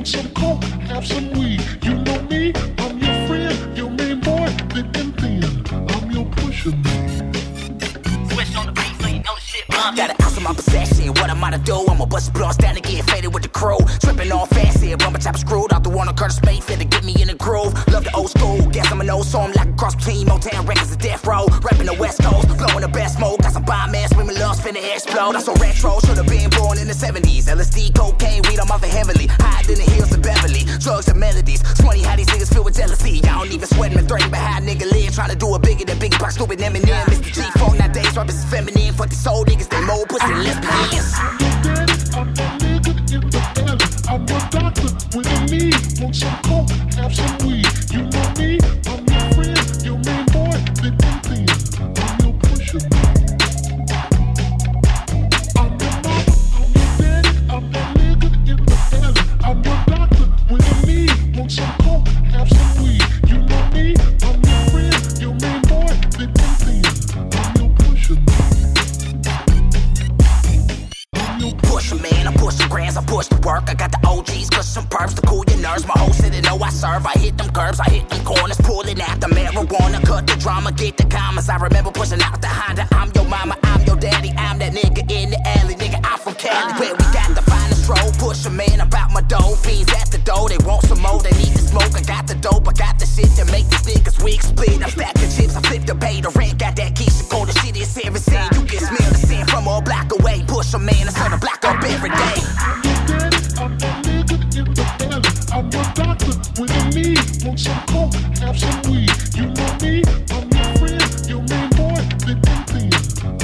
Want some coke? Have some weed. You know me? I'm your friend, your main boy, and thin. I'm your pusher man. Got an ounce of my possession. What am I to do? I'm a bust blunts down and get faded with the crew. Tripping all fast here, bumper chop screwed out the one on Curtis Mayfield to get me in the groove. Love the old school, guess I'm an old. I'm like a cross between Motown records and Death Row. Rapping the West Coast, blowing the best smoke. Got some bomb ass women, loves finna explode. I'm so retro, should've been born in the 70s. LSD, cocaine, weed, I'm off it heavily. Hide in the hills of Beverly, drugs and melodies. It's funny how these niggas feel with jealousy. I don't even sweat and threaten behind nigga live. Trying to do it bigger than Biggie Pop, stupid Eminem. Mr. G Funk nowadays, rappers is feminine. Fuck these old niggas, pussy. I'm your doctor when you need. Want some coke? Have some weed. You know Perps to cool your nerves. My whole city know I serve. I hit them curbs, I hit them corners, pulling out the marijuana, cut the drama, get the commas. I remember pushing out the Honda. I'm your mama, I'm your daddy, I'm that nigga in the alley, nigga. I'm from Cali, where we got the finest road. a man, about my dough. Fiends at the door, they want some more, they need the smoke. I got the dope, I got the shit to make these niggas weak split. I'm stacking chips, I flip the bait, the rent, got that Keyshia Cole, the shit is everything. You can smell the sin from a block away. Push a man, I turn the block up every day. When you need. Want some coke? Have some weed. You know me? I'm your friend, your main boy, thick and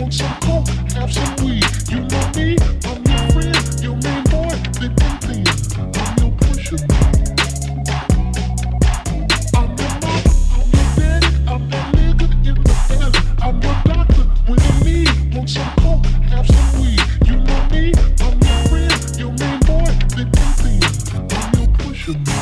Want some coke? Have some weed. You know me? I'm your friend, your main boy, thick and thin. I'm your pusher. I'm your mama, I'm your daddy, I'm the nigga in the alley. I'm your doctor when you need. Want some coke? Have some weed. You know me? I'm your friend, your main boy, thick and thin. I'm your pusher.